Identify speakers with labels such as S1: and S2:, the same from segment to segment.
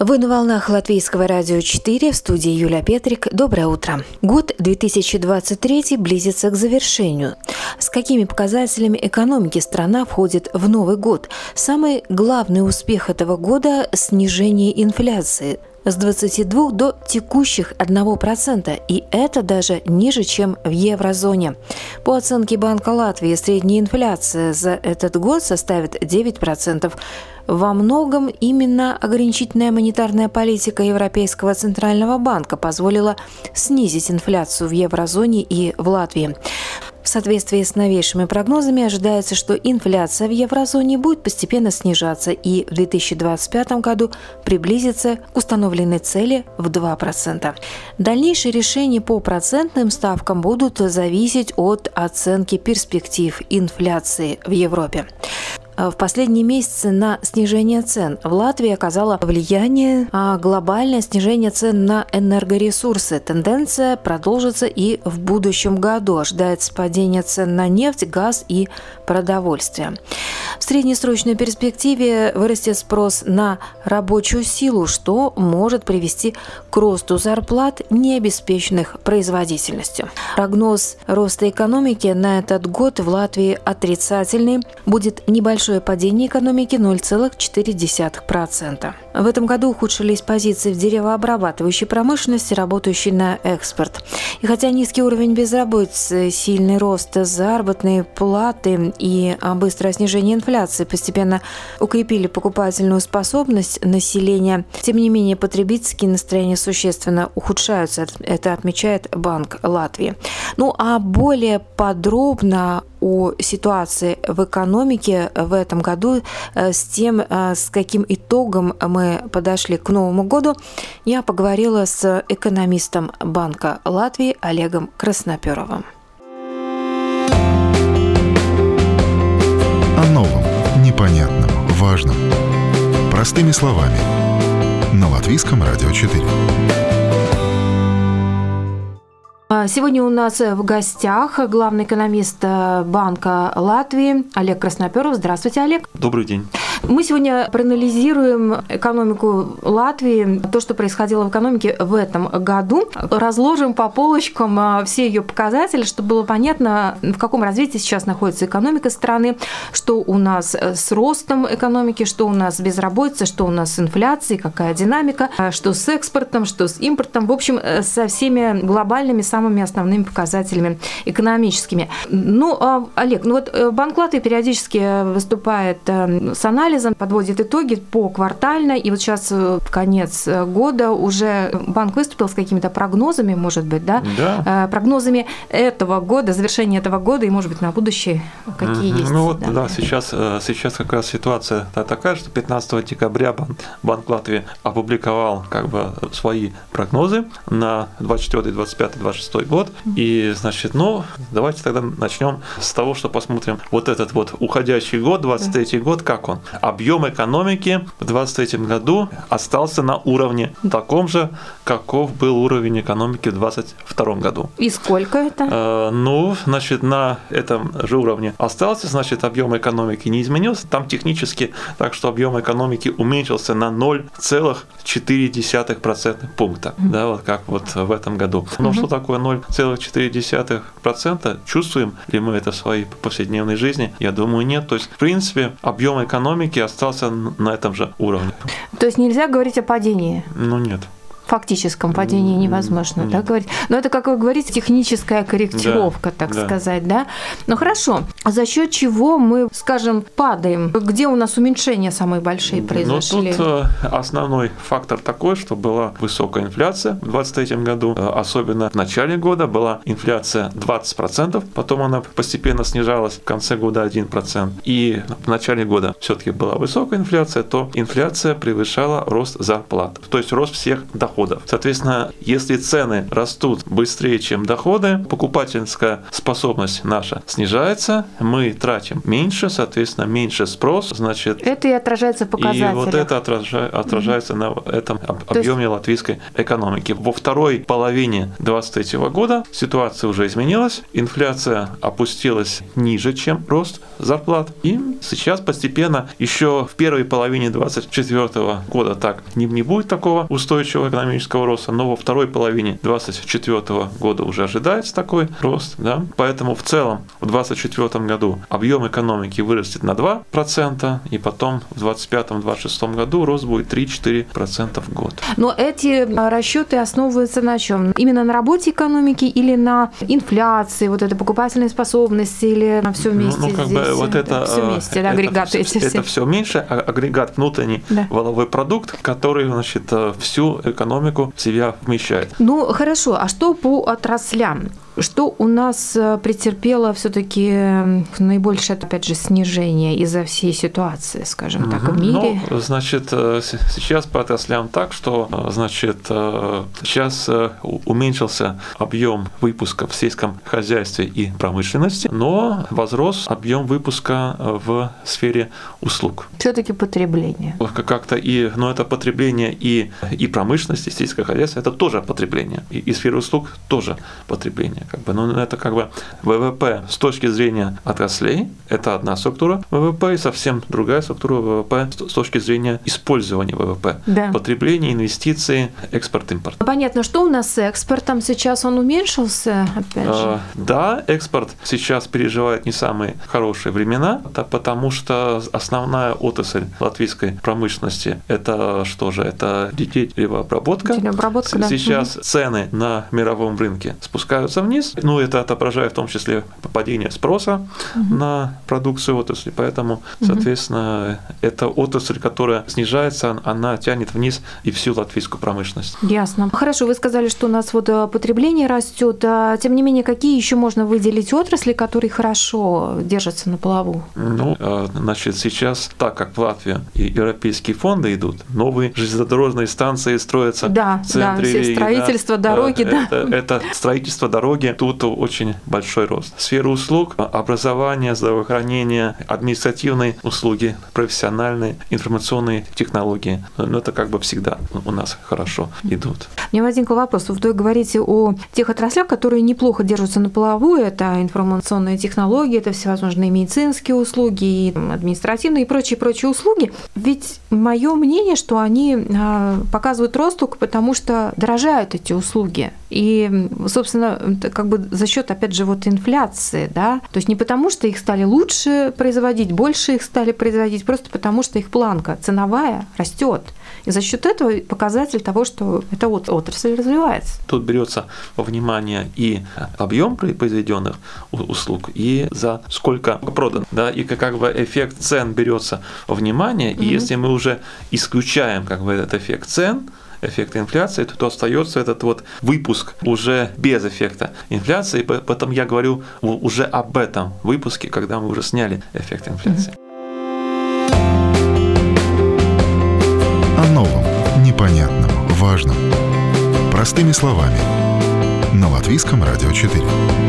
S1: Вы на волнах Латвийского радио 4 в студии Юлия Петрик. Доброе утро. Год 2023 близится к завершению. С какими показателями экономики страна входит в Новый год? Самый главный успех этого года – снижение инфляции с 22 до текущих 1%, и это даже ниже, чем в еврозоне. По оценке Банка Латвии, средняя инфляция за этот год составит 9%. Во многом именно ограничительная монетарная политика Европейского центрального банка позволила снизить инфляцию в еврозоне и в Латвии. В соответствии с новейшими прогнозами ожидается, что инфляция в еврозоне будет постепенно снижаться и в 2025 году приблизится к установленной цели в 2%. Дальнейшие решения по процентным ставкам будут зависеть от оценки перспектив инфляции в Европе. Э, в последние месяцы на снижение цен в Латвии оказало влияние а глобальное снижение цен на энергоресурсы. Тенденция продолжится и в будущем году. Ожидается падение цен на нефть, газ и продовольствие. В среднесрочной перспективе вырастет спрос на рабочую силу, что может привести к росту зарплат, не обеспеченных производительностью. Прогноз роста экономики на этот год в Латвии отрицательный. Будет небольшой небольшое падение экономики 0,4%. В этом году ухудшились позиции в деревообрабатывающей промышленности, работающей на экспорт. И хотя низкий уровень безработицы, сильный рост заработной платы и быстрое снижение инфляции постепенно укрепили покупательную способность населения, тем не менее потребительские настроения существенно ухудшаются. Это отмечает Банк Латвии. Ну а более подробно о ситуации в экономике в этом году, э, с тем, э, с каким итогом мы подошли к Новому году, я поговорила с экономистом Банка Латвии Олегом Красноперовым.
S2: О новом, непонятном, важном. Простыми словами. На Латвийском радио 4.
S1: А, сегодня у нас в гостях главный экономист э, Банка Латвии Олег Красноперов. Здравствуйте, Олег.
S3: Добрый день.
S1: Мы сегодня проанализируем экономику Латвии, то, что происходило в экономике в этом году. Разложим по полочкам а, все ее показатели, чтобы было понятно, в каком развитии сейчас находится экономика страны, что у нас с ростом экономики, что у нас с безработицей, что у нас с инфляцией, какая динамика, а, что с экспортом, что с импортом. В общем, э, со всеми глобальными самыми основными показателями экономическими. Ну, а, Олег, ну вот э, Банк Латвии периодически выступает э, с анализом, подводит итоги по квартально, и вот сейчас э, в конец года уже банк выступил с какими-то прогнозами, может быть, да?
S3: Да.
S1: Прогнозами этого года, завершения этого года и, может быть, на будущее какие
S3: mm-hmm.
S1: есть.
S3: Ну вот, да, да сейчас, сейчас как раз ситуация такая, что 15 декабря Банк Латвии опубликовал как бы свои прогнозы на 24, 25, 26 2006 год. И, значит, ну, давайте тогда начнем с того, что посмотрим вот этот вот уходящий год, 23 год, как он. Объем экономики в 23 году остался на уровне таком же, каков был уровень экономики в 22 году.
S1: И сколько это?
S3: Э, ну, значит, на этом же уровне остался, значит, объем экономики не изменился. Там технически так, что объем экономики уменьшился на 0,4% пункта. Да, вот как вот в этом году. Но что такое 0,4%. Чувствуем ли мы это в своей повседневной жизни? Я думаю, нет. То есть, в принципе, объем экономики остался на этом же уровне.
S1: То есть нельзя говорить о падении?
S3: Ну нет
S1: фактическом падении невозможно, Нет. да, говорить. Но это, как вы говорите, техническая корректировка, да, так да. сказать, да. Ну хорошо. А за счет чего мы, скажем, падаем? Где у нас уменьшения самые большие ну, произошли?
S3: Ну, тут э, основной фактор такой, что была высокая инфляция в 2023 году, э, особенно в начале года была инфляция 20%, потом она постепенно снижалась, в конце года 1%. И в начале года все-таки была высокая инфляция, то инфляция превышала рост зарплат, то есть рост всех доходов доходов. Соответственно, если цены растут быстрее, чем доходы, покупательская способность наша снижается, мы тратим меньше, соответственно, меньше спрос, значит...
S1: Это и отражается в показателях.
S3: И вот это отражается, отражается mm-hmm. на этом объеме есть... латвийской экономики. Во второй половине 2023 года ситуация уже изменилась, инфляция опустилась ниже, чем рост зарплат, и сейчас постепенно еще в первой половине 2024 года так не, не будет такого устойчивого экономического роста, но во второй половине 2024 года уже ожидается такой рост, да, поэтому в целом в 2024 году объем экономики вырастет на 2%, и потом в 2025-2026 году рост будет 3-4% в год.
S1: Но эти а, расчеты основываются на чем? Именно на работе экономики или на инфляции, вот этой покупательной способности, или на все вместе
S3: ну, ну, как здесь? Бы вот это,
S1: все вместе, это, агрегаты
S3: это,
S1: эти
S3: все. Это все меньше, а агрегат внутренний да. валовой продукт, который, значит, э, всю экономику в себя вмещает.
S1: Ну, хорошо, а что по отраслям? Что у нас э, претерпело все-таки наибольшее, опять же, снижение из-за всей ситуации, скажем угу. так, в мире?
S3: Ну, значит, э, сейчас по отраслям так, что, э, значит, сейчас уменьшился объем выпуска в сельском хозяйстве и промышленности, но возрос объем выпуска в сфере услуг.
S1: Все-таки потребление.
S3: Как-то и, но это потребление и, и промышленности, сельское хозяйство, это тоже потребление. И, и сфера услуг тоже потребление. Как бы, ну, это как бы ВВП с точки зрения отраслей, это одна структура ВВП, и совсем другая структура ВВП с точки зрения использования ВВП. Да. Потребление, инвестиции, экспорт, импорт.
S1: Понятно, что у нас с экспортом сейчас он уменьшился, опять же? А,
S3: да, экспорт сейчас переживает не самые хорошие времена, это потому что основная отрасль латвийской промышленности это что же? Это.
S1: Детелеобработка, да.
S3: Сейчас угу. цены на мировом рынке спускаются вниз, вниз. Ну, это отображает в том числе падение спроса угу. на продукцию отрасли. Поэтому, соответственно, угу. это отрасль, которая снижается, она тянет вниз и всю латвийскую промышленность.
S1: Ясно. Хорошо, вы сказали, что у нас вот э, потребление растет. А, тем не менее, какие еще можно выделить отрасли, которые хорошо держатся на плаву?
S3: Ну, э, значит, сейчас, так как в Латвии и европейские фонды идут, новые железнодорожные станции строятся
S1: да, в центре. Да, все строительство да, дороги,
S3: да. Это, это строительство дороги тут очень большой рост. Сфера услуг, образование, здравоохранение, административные услуги, профессиональные, информационные технологии. Ну, это как бы всегда у нас хорошо идут.
S1: У меня возник вопрос. Вы говорите о тех отраслях, которые неплохо держатся на плаву. Это информационные технологии, это всевозможные медицинские услуги, административные и прочие-прочие услуги. Ведь мое мнение, что они а, показывают рост только потому, что дорожают эти услуги. И, собственно, как бы за счет, опять же, вот инфляции, да, то есть не потому, что их стали лучше производить, больше их стали производить, просто потому, что их планка ценовая растет. И за счет этого показатель того, что эта отрасль развивается.
S3: Тут берется во внимание и объем произведенных услуг, и за сколько продан. Да, и как бы эффект цен берется во внимание. Mm-hmm. И если мы уже исключаем как бы этот эффект цен, эффекта инфляции, то, то остается этот вот выпуск уже без эффекта инфляции. Поэтому я говорю уже об этом выпуске, когда мы уже сняли эффект инфляции.
S2: О новом, непонятном, важном. Простыми словами. На Латвийском радио 4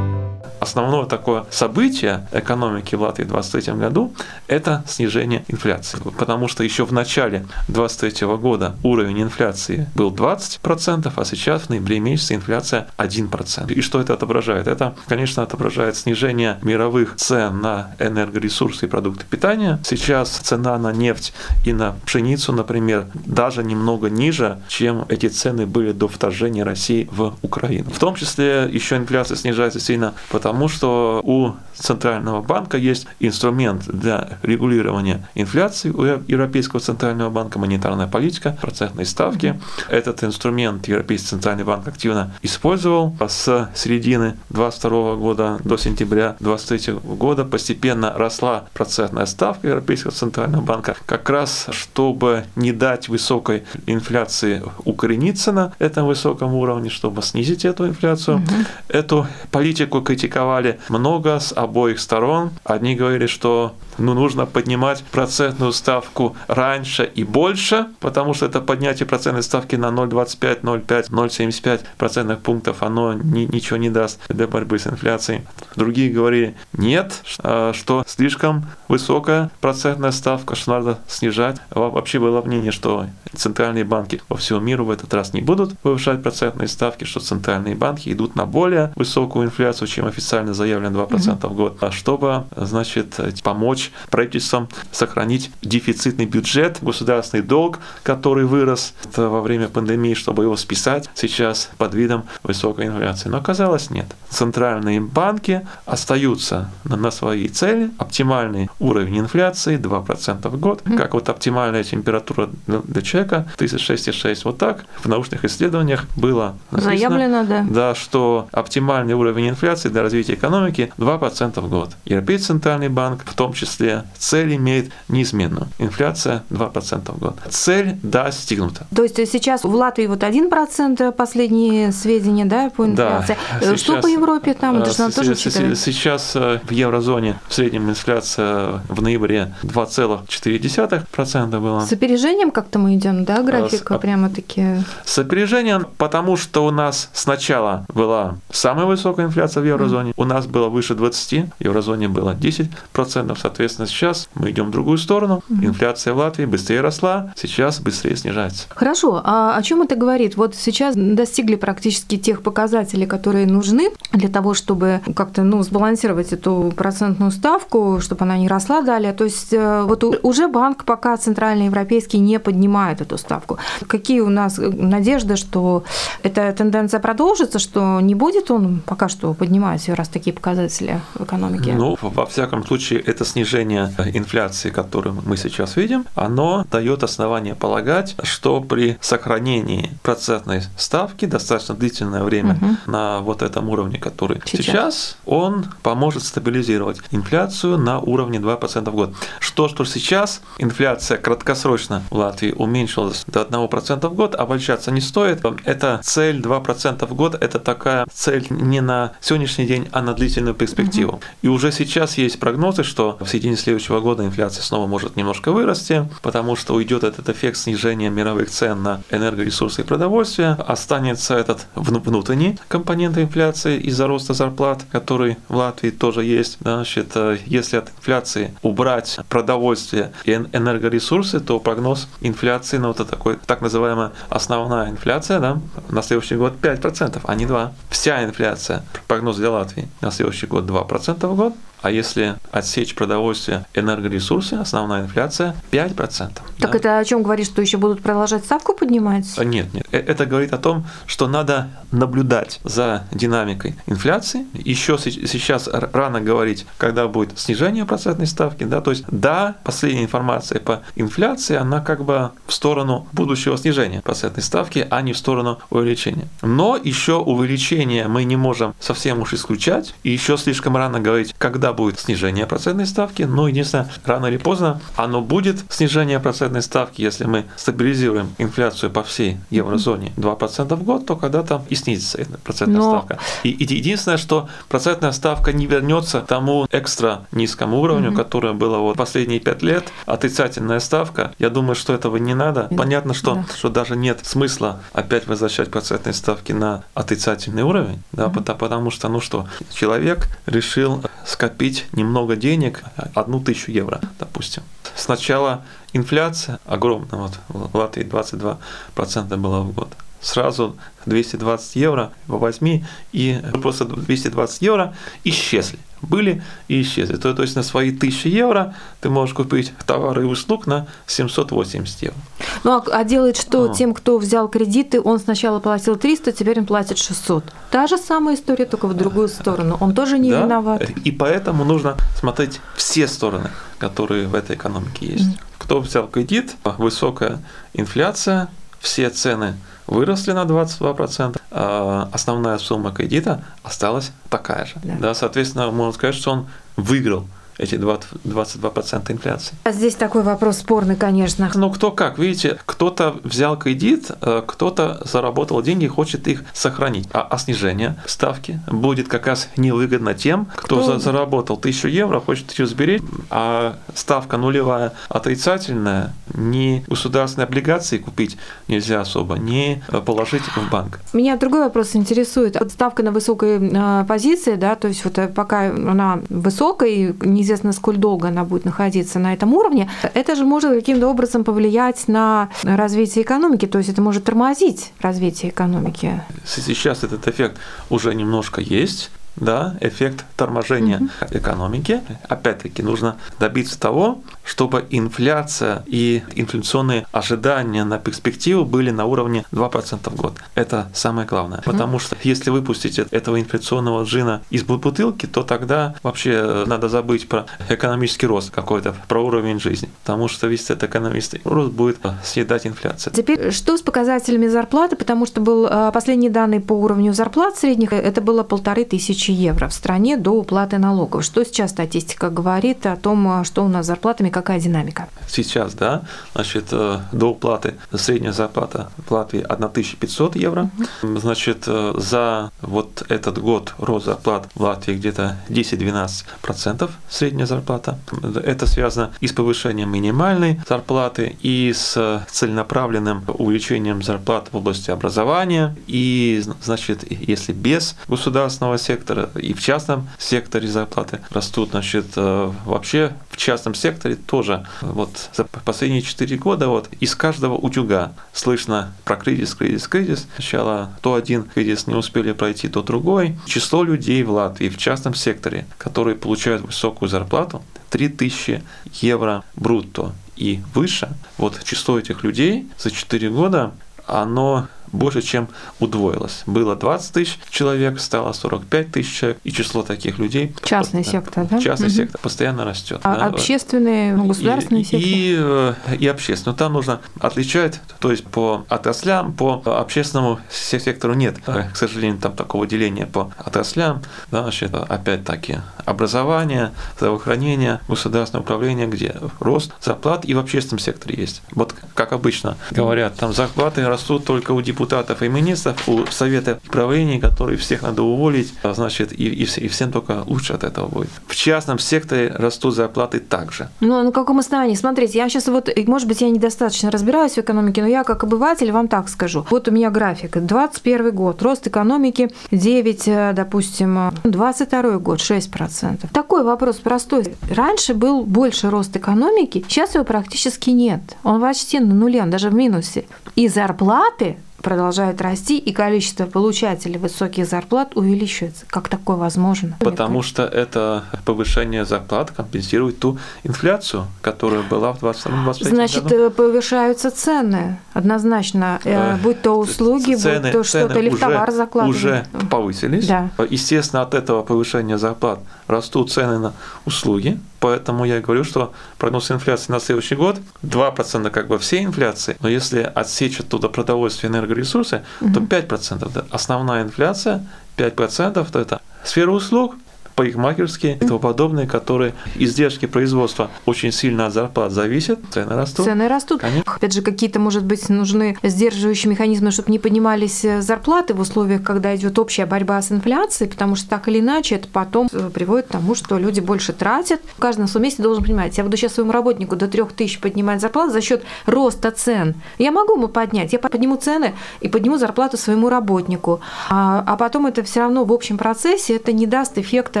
S3: основное такое событие экономики в Латвии в 2023 году – это снижение инфляции. Потому что еще в начале 2023 года уровень инфляции был 20%, а сейчас в ноябре месяце инфляция 1%. И что это отображает? Это, конечно, отображает снижение мировых цен на энергоресурсы и продукты питания. Сейчас цена на нефть и на пшеницу, например, даже немного ниже, чем эти цены были до вторжения России в Украину. В том числе еще инфляция снижается сильно потому, Потому что у Центрального банка есть инструмент для регулирования инфляции у Европейского Центрального банка, монетарная политика, процентные ставки. Этот инструмент Европейский Центральный банк активно использовал с середины 2022 года до сентября 2023 года. Постепенно росла процентная ставка Европейского Центрального банка, как раз чтобы не дать высокой инфляции укорениться на этом высоком уровне, чтобы снизить эту инфляцию. Угу. Эту политику критиковал критиковали много с обоих сторон. Одни говорили, что ну, нужно поднимать процентную ставку раньше и больше, потому что это поднятие процентной ставки на 0,25, 0,5, 0,75 процентных пунктов, оно ни, ничего не даст для борьбы с инфляцией. Другие говорили, нет, а, что слишком высокая процентная ставка, что надо снижать. Вообще было мнение, что центральные банки по всему миру в этот раз не будут повышать процентные ставки, что центральные банки идут на более высокую инфляцию, чем официально заявлено 2% в год, а чтобы, значит, помочь правительствам сохранить дефицитный бюджет, государственный долг, который вырос во время пандемии, чтобы его списать сейчас под видом высокой инфляции. Но оказалось нет. Центральные банки остаются на своей цели, оптимальный уровень инфляции 2% в год, как вот оптимальная температура для человека 36,6. Вот так в научных исследованиях было
S1: написано, заявлено, да.
S3: да, что оптимальный уровень инфляции для развития экономики 2% в год. Европейский центральный банк в том числе цель имеет неизменную. Инфляция 2% в год. Цель достигнута.
S1: То есть сейчас в Латвии вот 1% последние сведения да, по инфляции. Да, сейчас, Что по Европе там? Это же
S3: надо тоже учитывать. Сейчас э, в еврозоне в среднем инфляция в ноябре 2,4% была.
S1: С опережением как-то мы идем, да, графика прямо-таки?
S3: С опережением, потому что у нас сначала была самая высокая инфляция в еврозоне, у нас было выше 20, в еврозоне было 10%, соответственно, сейчас мы идем в другую сторону, инфляция в Латвии быстрее росла, сейчас быстрее снижается.
S1: Хорошо, а о чем это говорит? Вот сейчас достигли практически тех показателей, которые нужны для того, чтобы как-то ну, сбалансировать эту процентную ставку, чтобы она не росла далее. То есть э, вот уже банк пока центральный европейский не поднимает эту ставку. Какие у нас надежды, что эта тенденция продолжится, что не будет он пока что поднимать раз такие показатели в экономике?
S3: Ну, во всяком случае, это снижение инфляции, которую мы сейчас видим, оно дает основание полагать, что при сохранении процентной ставки достаточно длительное время угу. на вот этом уровне, который сейчас. сейчас, он поможет стабилизировать инфляцию на уровне 2% в год. Что, что сейчас инфляция краткосрочно в Латвии уменьшилась до 1% в год, обольщаться не стоит. Это цель 2% в год, это такая цель не на сегодняшний день, а на длительную перспективу. Угу. И уже сейчас есть прогнозы, что в середине следующего года инфляция снова может немножко вырасти, потому что уйдет этот эффект снижения мировых цен на энергоресурсы и продовольствие, останется этот внутренний компонент инфляции из-за роста зарплат, который в Латвии тоже есть. Значит, э, если от инфляции убрать продовольствие и энергоресурсы, то прогноз инфляции, ну, это такой так называемая основная инфляция, да, на следующий год 5%, а не 2%. Вся инфляция, прогноз для Латвии на следующий год 2% в год, а если отсечь продовольствие, энергоресурсы, основная инфляция 5%.
S1: Так да. это о чем говорит, что еще будут продолжать ставку поднимать?
S3: А, нет, нет. Э, это говорит о том, что надо наблюдать за динамикой инфляции. Еще сейчас рано говорить, когда будет снижение процентной ставки. Да? То есть, да, последняя информация по инфляции, она как бы в сторону будущего снижения процентной ставки, а не в сторону увеличения. Но еще увеличение мы не можем совсем уж исключать. И еще слишком рано говорить, когда будет снижение процентной ставки, но единственное, рано или поздно оно будет снижение процентной ставки, если мы стабилизируем инфляцию по всей еврозоне 2% в год, то когда-то и снизится процентная но... ставка. И, и единственное, что процентная ставка не вернется к тому экстра низкому уровню, угу. которое было вот последние пять лет, отрицательная ставка. Я думаю, что этого не надо. Понятно, что, да. что даже нет смысла опять возвращать процентные ставки на отрицательный уровень, да, угу. потому, потому что, ну что, человек решил скопировать скопить немного денег, одну тысячу евро, допустим. Сначала инфляция огромная, вот в Латвии 22% была в год. Сразу 220 евро возьми, и просто 220 евро исчезли были и исчезли. То, то есть на свои 1000 евро ты можешь купить товары и услуг на 780 евро.
S1: Ну а, а делает что а. тем, кто взял кредиты, он сначала платил 300, теперь он платит 600. Та же самая история, только в другую сторону. Он тоже не да? виноват.
S3: И поэтому нужно смотреть все стороны, которые в этой экономике есть. Mm. Кто взял кредит, высокая инфляция, все цены выросли на 22%, а основная сумма кредита осталась такая же. Да. Да, соответственно, можно сказать, что он выиграл эти 22% инфляции.
S1: А здесь такой вопрос спорный, конечно.
S3: Ну, кто как, видите, кто-то взял кредит, э, кто-то заработал деньги и хочет их сохранить. А, а снижение ставки будет как раз невыгодно тем, кто, кто? заработал 1000 евро, хочет ее сберечь, а ставка нулевая, отрицательная, ни государственные облигации купить нельзя особо, не положить в банк.
S1: Меня другой вопрос интересует. Вот ставка на высокой э, позиции, да, то есть вот э, пока она высокая, и неизвестно, сколь долго она будет находиться на этом уровне, это же может каким-то образом повлиять на развитие экономики, то есть это может тормозить развитие экономики.
S3: Сейчас этот эффект уже немножко есть, да, эффект торможения угу. экономики. Опять-таки нужно добиться того, чтобы инфляция и инфляционные ожидания на перспективу были на уровне 2% в год. Это самое главное. Угу. Потому что если выпустить этого инфляционного джина из бутылки, то тогда вообще надо забыть про экономический рост какой-то, про уровень жизни. Потому что весь этот экономический рост будет съедать инфляция.
S1: Теперь что с показателями зарплаты? Потому что был а, последний данный по уровню зарплат средних, это было полторы тысячи евро в стране до уплаты налогов. Что сейчас статистика говорит о том, что у нас с зарплатами, какая динамика?
S3: Сейчас, да, значит, э, до уплаты средняя зарплата в Латвии 1500 евро. Угу. Значит, э, за вот этот год рост зарплат в Латвии где-то 10-12% средняя зарплата. Это связано и с повышением минимальной зарплаты, и с целенаправленным увеличением зарплат в области образования, и, значит, если без государственного сектора, и в частном секторе зарплаты растут. Значит, э, вообще в частном секторе тоже вот за последние 4 года вот из каждого утюга слышно про кризис, кризис, кризис. Сначала то один кризис не успели пройти, то другой. Число людей в Латвии в частном секторе, которые получают высокую зарплату, 3000 евро брутто и выше, вот число этих людей за 4 года, оно больше, чем удвоилось. Было 20 тысяч человек, стало 45 тысяч человек, и число таких людей...
S1: Частный сектор, да?
S3: Частный угу. сектор постоянно растет.
S1: А
S3: да?
S1: общественные, ну, государственные
S3: и,
S1: секторы?
S3: И, э, и общественные. Там нужно отличать, то есть по отраслям, по общественному сектору нет. Э, к сожалению, там такого деления по отраслям. Да, значит, опять-таки образование, здравоохранение, государственное управление, где рост зарплат и в общественном секторе есть. Вот как обычно говорят, там зарплаты растут только у депутатов депутатов и министров, у Совета правления, которые всех надо уволить, а, значит, и, и, и всем только лучше от этого будет. В частном секторе растут зарплаты также.
S1: Ну, на каком основании? Смотрите, я сейчас вот, может быть, я недостаточно разбираюсь в экономике, но я как обыватель вам так скажу. Вот у меня график. 21 год, рост экономики 9, э, допустим, 22 год 6%. Такой вопрос простой. Раньше был больше рост экономики, сейчас его практически нет. Он почти на нуле, он даже в минусе. И зарплаты продолжает расти, и количество получателей высоких зарплат увеличивается. Как такое возможно?
S3: Потому что это повышение зарплат компенсирует ту инфляцию, которая была в 2022-2023
S1: Значит, году. Э, повышаются цены однозначно, э, будь то услуги, цены, будь то что-то, или в товар закладывают.
S3: Уже повысились. Да. Естественно, от этого повышения зарплат растут цены на услуги, поэтому я говорю, что прогноз инфляции на следующий год 2% как бы всей инфляции, но если отсечь оттуда продовольствие и энергоресурсы, угу. то 5%. Да, основная инфляция 5%, то это сфера услуг, парикмахерские и тому подобное, которые издержки производства очень сильно от зарплат зависят, цены растут.
S1: Цены растут. Конечно. Опять же, какие-то, может быть, нужны сдерживающие механизмы, чтобы не поднимались э, зарплаты в условиях, когда идет общая борьба с инфляцией, потому что так или иначе это потом э, приводит к тому, что люди больше тратят. Каждый на своем месте должен понимать, я буду сейчас своему работнику до 3000 поднимать зарплату за счет роста цен. Я могу ему поднять, я подниму цены и подниму зарплату своему работнику. А, а потом это все равно в общем процессе это не даст эффекта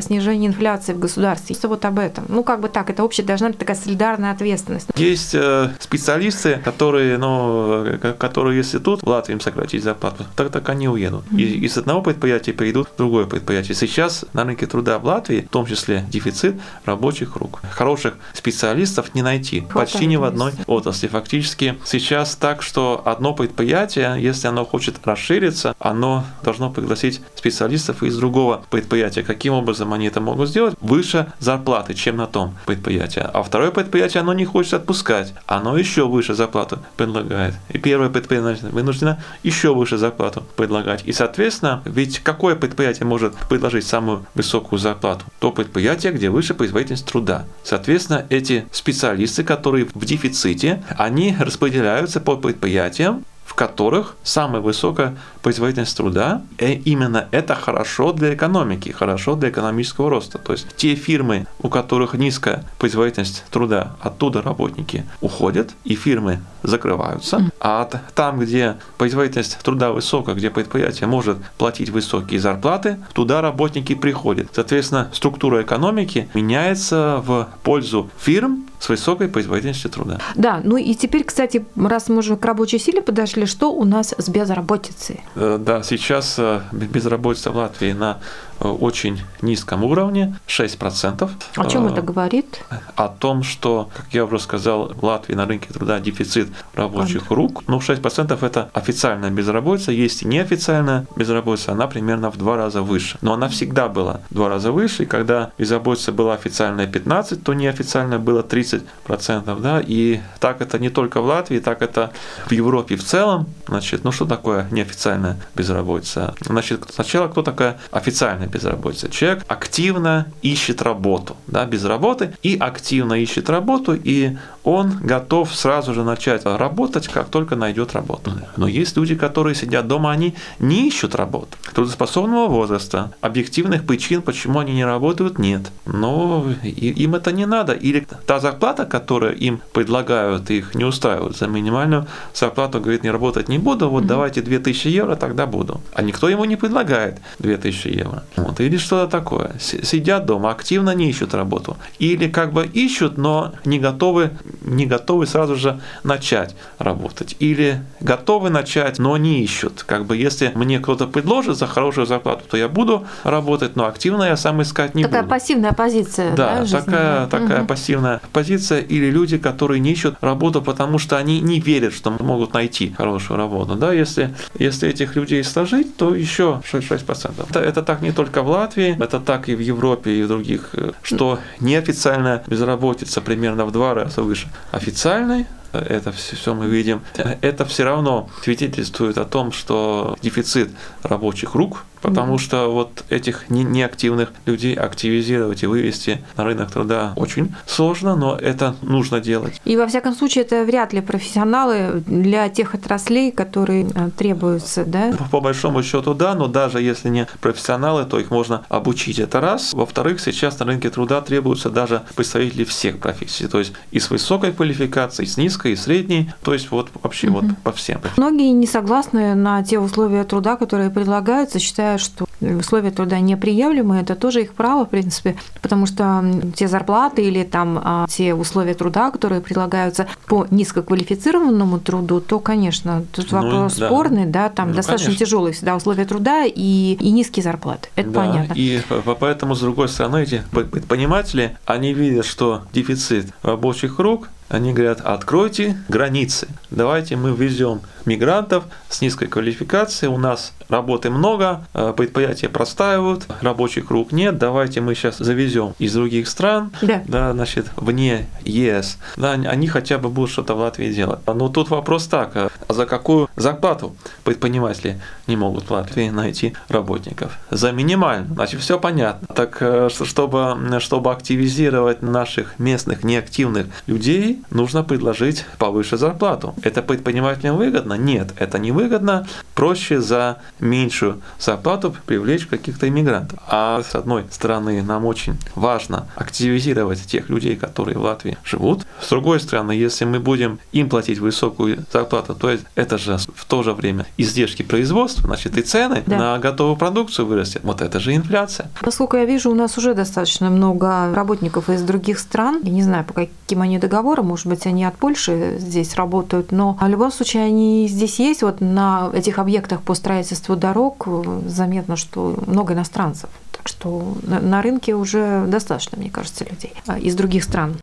S1: снижение инфляции в государстве. Что вот об этом. Ну, как бы так, это общая должна быть такая солидарная ответственность.
S3: Есть э, специалисты, которые, ну, э, которые, если тут в Латвии им сократить зарплату, так, так они уедут. И из одного предприятия перейдут в другое предприятие. Сейчас на рынке труда в Латвии, в том числе дефицит рабочих рук. Хороших специалистов не найти. Хватает почти ни в одной отрасли. Фактически сейчас так, что одно предприятие, если оно хочет расшириться, оно должно пригласить специалистов из другого предприятия. Каким образом образом они это могут сделать, выше зарплаты, чем на том предприятии. А второе предприятие, оно не хочет отпускать, оно еще выше зарплату предлагает. И первое предприятие вынуждено еще выше зарплату предлагать. И, соответственно, ведь какое предприятие может предложить самую высокую зарплату? То предприятие, где выше производительность труда. Соответственно, эти специалисты, которые в дефиците, они распределяются по предприятиям, в которых самая высокая производительность труда, и именно это хорошо для экономики, хорошо для экономического роста. То есть те фирмы, у которых низкая производительность труда, оттуда работники уходят, и фирмы закрываются. А там, где производительность труда высокая, где предприятие может платить высокие зарплаты, туда работники приходят. Соответственно, структура экономики меняется в пользу фирм, с высокой производительностью труда.
S1: Да, ну и теперь, кстати, раз мы уже к рабочей силе подошли, что у нас с безработицей?
S3: Э, да, сейчас э, безработица в Латвии на очень низком уровне, 6%.
S1: О чем это говорит?
S3: О том, что, как я уже сказал, в Латвии на рынке труда дефицит рабочих Ладно. рук. Ну, 6% это официальная безработица, есть и неофициальная безработица, она примерно в два раза выше. Но она всегда была в два раза выше, и когда безработица была официальная 15, то неофициальная было 30%, да, и так это не только в Латвии, так это в Европе в целом. Значит, ну что такое неофициальная безработица? Значит, сначала кто такая официальная безработица. Человек активно ищет работу, да, без работы, и активно ищет работу, и он готов сразу же начать работать, как только найдет работу. Но есть люди, которые сидят дома, они не ищут работу. Трудоспособного возраста, объективных причин, почему они не работают, нет. Но им это не надо. Или та зарплата, которую им предлагают, их не устраивает. За минимальную зарплату, говорит, не работать не буду, вот давайте 2000 евро, тогда буду. А никто ему не предлагает 2000 евро. Вот. Или что-то такое. Сидят дома, активно не ищут работу. Или как бы ищут, но не готовы не готовы сразу же начать работать. Или готовы начать, но не ищут. Как бы если мне кто-то предложит за хорошую зарплату, то я буду работать, но активно я сам искать не
S1: такая
S3: буду.
S1: Такая пассивная позиция.
S3: Да, да такая, такая угу. пассивная позиция. Или люди, которые не ищут работу, потому что они не верят, что могут найти хорошую работу. Да, если, если этих людей сложить, то еще 6%. Это, это так не только в Латвии, это так и в Европе, и в других, э, что неофициальная безработица примерно в два раза выше. Официальной, это все мы видим, это все равно свидетельствует о том, что дефицит рабочих рук Потому что вот этих неактивных людей активизировать и вывести на рынок труда очень сложно, но это нужно делать.
S1: И во всяком случае это вряд ли профессионалы для тех отраслей, которые э, требуются, да?
S3: По большому счету да, но даже если не профессионалы, то их можно обучить. Это раз. Во-вторых, сейчас на рынке труда требуются даже представители всех профессий, то есть и с высокой квалификацией, и с низкой, и средней, то есть вот вообще угу. вот по всем.
S1: Многие не согласны на те условия труда, которые предлагаются, считая считают, что условия труда неприемлемы, это тоже их право, в принципе, потому что те зарплаты или там а, те условия труда, которые предлагаются по низкоквалифицированному труду, то, конечно, тут ну, вопрос да. спорный, да, там ну, достаточно конечно. тяжелые всегда условия труда и, и низкие зарплаты. Это да, понятно.
S3: И поэтому, с другой стороны, эти предприниматели, они видят, что дефицит рабочих рук они говорят, откройте границы, давайте мы везем мигрантов с низкой квалификацией, у нас работы много, э, предприятия простаивают, рабочих рук нет, давайте мы сейчас завезем из других стран, да. Да, значит, вне ЕС, да, они хотя бы будут что-то в Латвии делать. Но тут вопрос так, а за какую зарплату предприниматели не могут в Латвии найти работников? За минимальную, значит, все понятно. Так, э, чтобы, чтобы активизировать наших местных неактивных людей, нужно предложить повыше зарплату. Это предпринимателям выгодно? Нет, это не выгодно. Проще за меньшую зарплату привлечь каких-то иммигрантов. А с одной стороны, нам очень важно активизировать тех людей, которые в Латвии живут. С другой стороны, если мы будем им платить высокую зарплату, то есть это же в то же время издержки производства, значит и цены да. на готовую продукцию вырастет. Вот это же инфляция.
S1: Насколько я вижу, у нас уже достаточно много работников из других стран. Я не знаю, по каким они договорам, может быть, они от Польши здесь работают, но в любом случае они здесь есть. Вот на этих объектах по строительству дорог заметно, что много иностранцев. Так что на рынке уже достаточно, мне кажется, людей а, из других стран.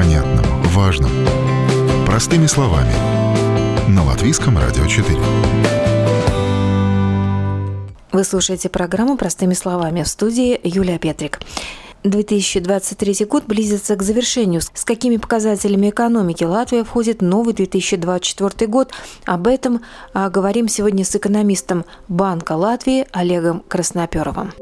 S2: Непонятном, важном. Простыми словами. На Латвийском радио 4.
S1: Вы слушаете программу «Простыми словами» в студии Юлия Петрик. 2023 год близится к завершению. С какими показателями экономики Латвия входит в новый 2024 год? Об этом а, говорим сегодня с экономистом Банка Латвии Олегом Красноперовым.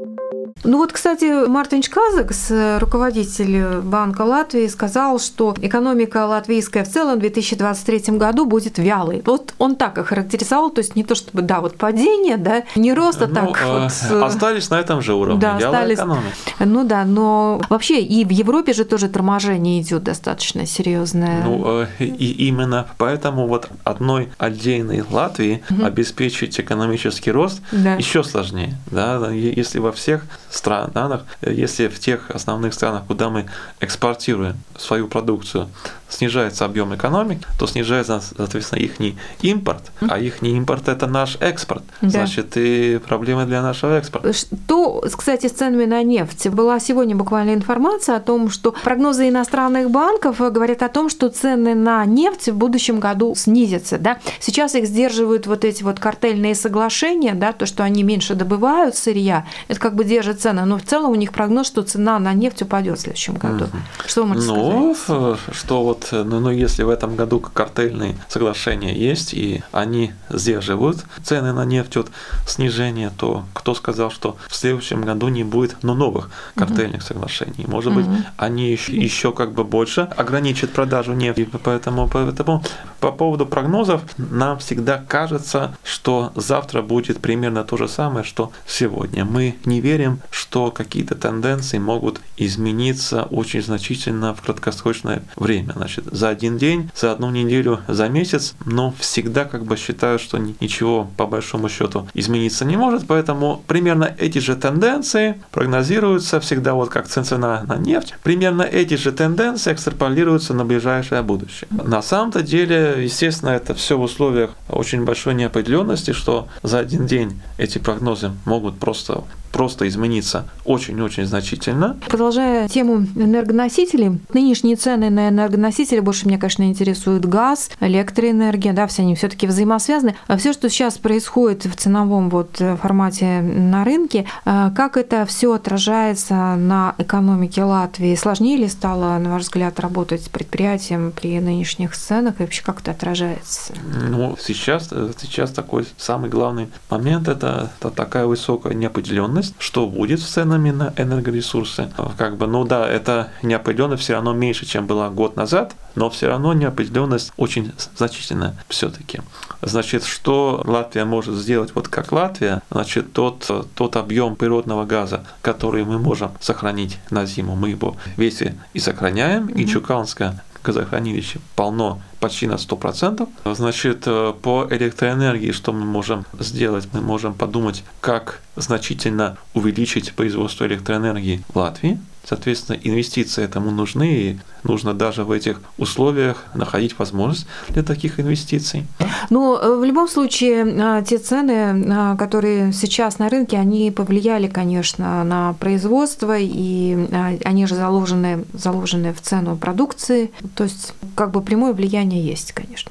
S1: Ну вот, кстати, Мартин Чказакс, руководитель Банка Латвии, сказал, что экономика латвийская в целом в 2023 году будет вялой. Вот он так охарактеризовал, то есть не то чтобы, да, вот падение, да, не рост, а ну, так
S3: э, вот... Остались на этом же уровне,
S1: да, остались... экономика. Ну да, но вообще и в Европе же тоже торможение идет достаточно серьезное.
S3: Ну, э, и именно поэтому вот одной отдельной Латвии угу. обеспечить экономический рост да. еще сложнее, да, если во всех странах, если в тех основных странах, куда мы экспортируем свою продукцию, снижается объем экономики, то снижается, соответственно, их импорт, а их импорт это наш экспорт. Да. Значит, и проблемы для нашего экспорта.
S1: Что, кстати, с ценами на нефть? Была сегодня буквально информация о том, что прогнозы иностранных банков говорят о том, что цены на нефть в будущем году снизятся. Да? Сейчас их сдерживают вот эти вот картельные соглашения, да, то, что они меньше добывают сырья, это как бы держит цены. Но в целом у них прогноз, что цена на нефть упадет в следующем году. Угу. Что вы можете
S3: ну, сказать? что вот вот, ну, ну, если в этом году картельные соглашения есть, и они сдерживают цены на нефть от снижения, то кто сказал, что в следующем году не будет ну, новых картельных mm-hmm. соглашений? Может mm-hmm. быть, они еще, еще как бы больше ограничат продажу нефти. Поэтому, поэтому по поводу прогнозов нам всегда кажется, что завтра будет примерно то же самое, что сегодня. Мы не верим, что какие-то тенденции могут измениться очень значительно в краткосрочное время значит, за один день, за одну неделю, за месяц, но всегда как бы считаю, что ничего по большому счету измениться не может, поэтому примерно эти же тенденции прогнозируются всегда вот как цена на нефть, примерно эти же тенденции экстраполируются на ближайшее будущее. На самом-то деле, естественно, это все в условиях очень большой неопределенности, что за один день эти прогнозы могут просто просто измениться очень-очень значительно.
S1: Продолжая тему энергоносителей, нынешние цены на энергоносители больше меня, конечно, интересуют газ, электроэнергия, да, все они все-таки взаимосвязаны. А все, что сейчас происходит в ценовом вот формате на рынке, а как это все отражается на экономике Латвии? Сложнее ли стало, на ваш взгляд, работать с предприятием при нынешних ценах и вообще как это отражается?
S3: Ну, сейчас, сейчас такой самый главный момент это, это такая высокая неопределенность неопределенность, что будет с ценами на энергоресурсы. Как бы, ну да, это неопределенность все равно меньше, чем была год назад, но все равно неопределенность очень значительная все-таки. Значит, что Латвия может сделать вот как Латвия? Значит, тот, тот объем природного газа, который мы можем сохранить на зиму, мы его весь и сохраняем, mm-hmm. и Чуканская газохранилище полно почти на 100%. Значит, э, по электроэнергии что мы можем сделать? Мы можем подумать, как значительно увеличить производство электроэнергии в Латвии. Соответственно, инвестиции этому нужны, и нужно даже в этих условиях находить возможность для таких инвестиций.
S1: Но э, в любом случае, а, те цены, а, которые сейчас на рынке, они повлияли, конечно, на производство, и они же заложены, заложены в цену продукции. То есть, как бы прямое влияние есть, конечно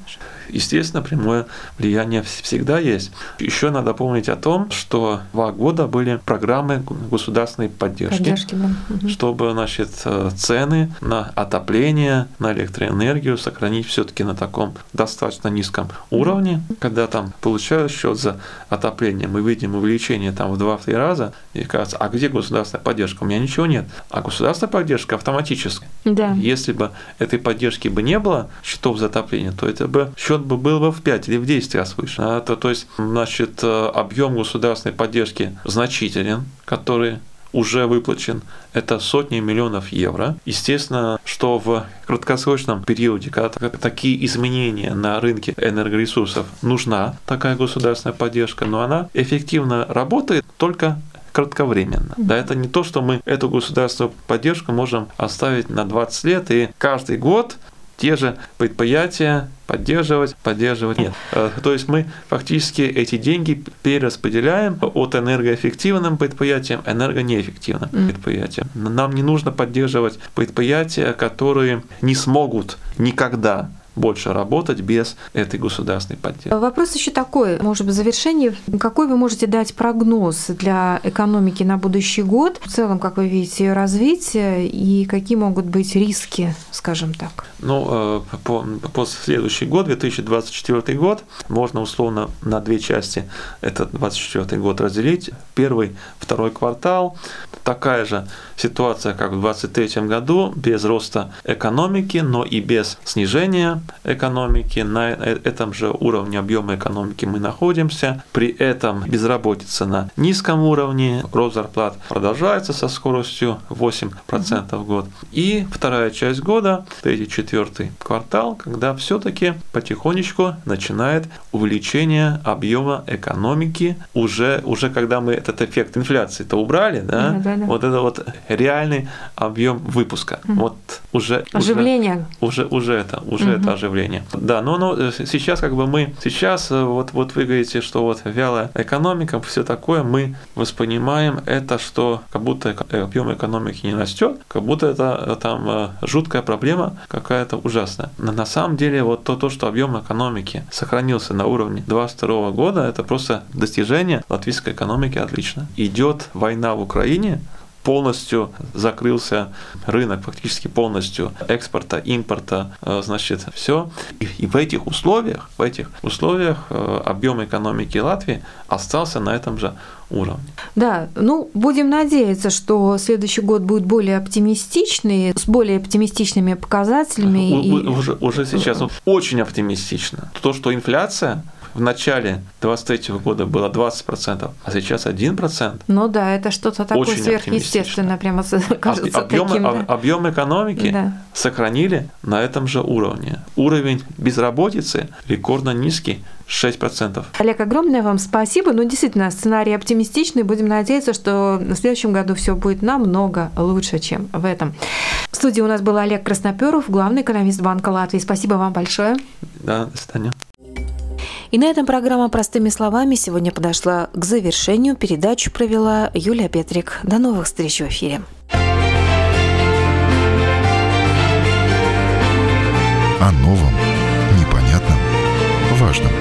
S3: естественно, прямое влияние всегда есть. Еще надо помнить о том, что два года были программы государственной поддержки, поддержки да. чтобы значит, цены на отопление, на электроэнергию сохранить все-таки на таком достаточно низком уровне. Когда там получают счет за отопление, мы видим увеличение там в 2-3 раза, и кажется, а где государственная поддержка? У меня ничего нет. А государственная поддержка автоматическая. Да. Если бы этой поддержки бы не было, счетов за отопление, то это бы счет счет бы в 5 или в 10 раз выше. А, то, то есть, значит, э, объем государственной поддержки значителен, который уже выплачен, это сотни миллионов евро. Естественно, что в краткосрочном периоде, когда такие изменения на рынке энергоресурсов, нужна такая государственная поддержка, но она эффективно работает только кратковременно. Да, это не то, что мы эту государственную поддержку можем оставить на 20 лет и каждый год те же предприятия поддерживать, поддерживать. Нет. Э, то есть мы фактически эти деньги перераспределяем от энергоэффективным предприятиям энергонеэффективным mm. предприятиям. Нам не нужно поддерживать предприятия, которые не смогут никогда больше работать без этой государственной поддержки.
S1: Вопрос еще такой, может быть, в завершении, какой вы можете дать прогноз для экономики на будущий год? В целом, как вы видите ее развитие и какие могут быть риски, скажем так?
S3: Ну, э, по, по следующий год, 2024 год, можно условно на две части этот 2024 год разделить. Первый, второй квартал, такая же ситуация, как в 2023 году, без роста экономики, но и без снижения экономики. На э, этом же уровне объема экономики мы находимся. При этом безработица на низком уровне, рост зарплат продолжается со скоростью 8% в год. И вторая часть года, третий, четвертый квартал, когда все-таки потихонечку начинает увеличение объема экономики, уже, уже когда мы этот эффект инфляции-то убрали, да, да, да, да. вот это вот реальный объем выпуска. Mm. Вот уже
S1: оживление.
S3: Уже уже это уже mm-hmm. это оживление. Да, но, но э, сейчас как бы мы сейчас э, вот вот вы говорите, что вот вялая экономика, все такое, мы воспринимаем это, что как будто объем экономики не растет, как будто это э, там жуткая проблема какая-то ужасная. Но на самом деле вот то, то, что объем экономики сохранился на уровне 2022 года, это просто достижение латвийской экономики отлично. Идет война в Украине, полностью закрылся рынок, фактически полностью экспорта, импорта, э, значит, все. И, в этих условиях, в этих условиях э, объем экономики Латвии остался на этом же уровне.
S1: Да, ну, будем надеяться, что следующий год будет более оптимистичный, с более оптимистичными показателями.
S3: У, и... уже, уже сейчас ну, очень оптимистично. То, что инфляция в начале 23 года было 20%, а сейчас 1%.
S1: Ну да, это что-то такое Очень сверхъестественное, прямо кажется
S3: объем, таким. Да. Объем экономики да. сохранили на этом же уровне. Уровень безработицы рекордно низкий, 6%.
S1: Олег, огромное вам спасибо. Ну, действительно, сценарий оптимистичный. Будем надеяться, что в следующем году все будет намного лучше, чем в этом. В студии у нас был Олег Красноперов, главный экономист Банка Латвии. Спасибо вам большое.
S3: Да, до свидания.
S1: И на этом программа «Простыми словами» сегодня подошла к завершению. Передачу провела Юлия Петрик. До новых встреч в эфире.
S2: О новом, непонятном, важном.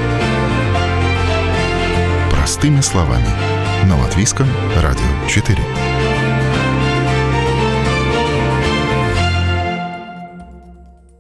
S2: Простыми словами. На Латвийском радио 4.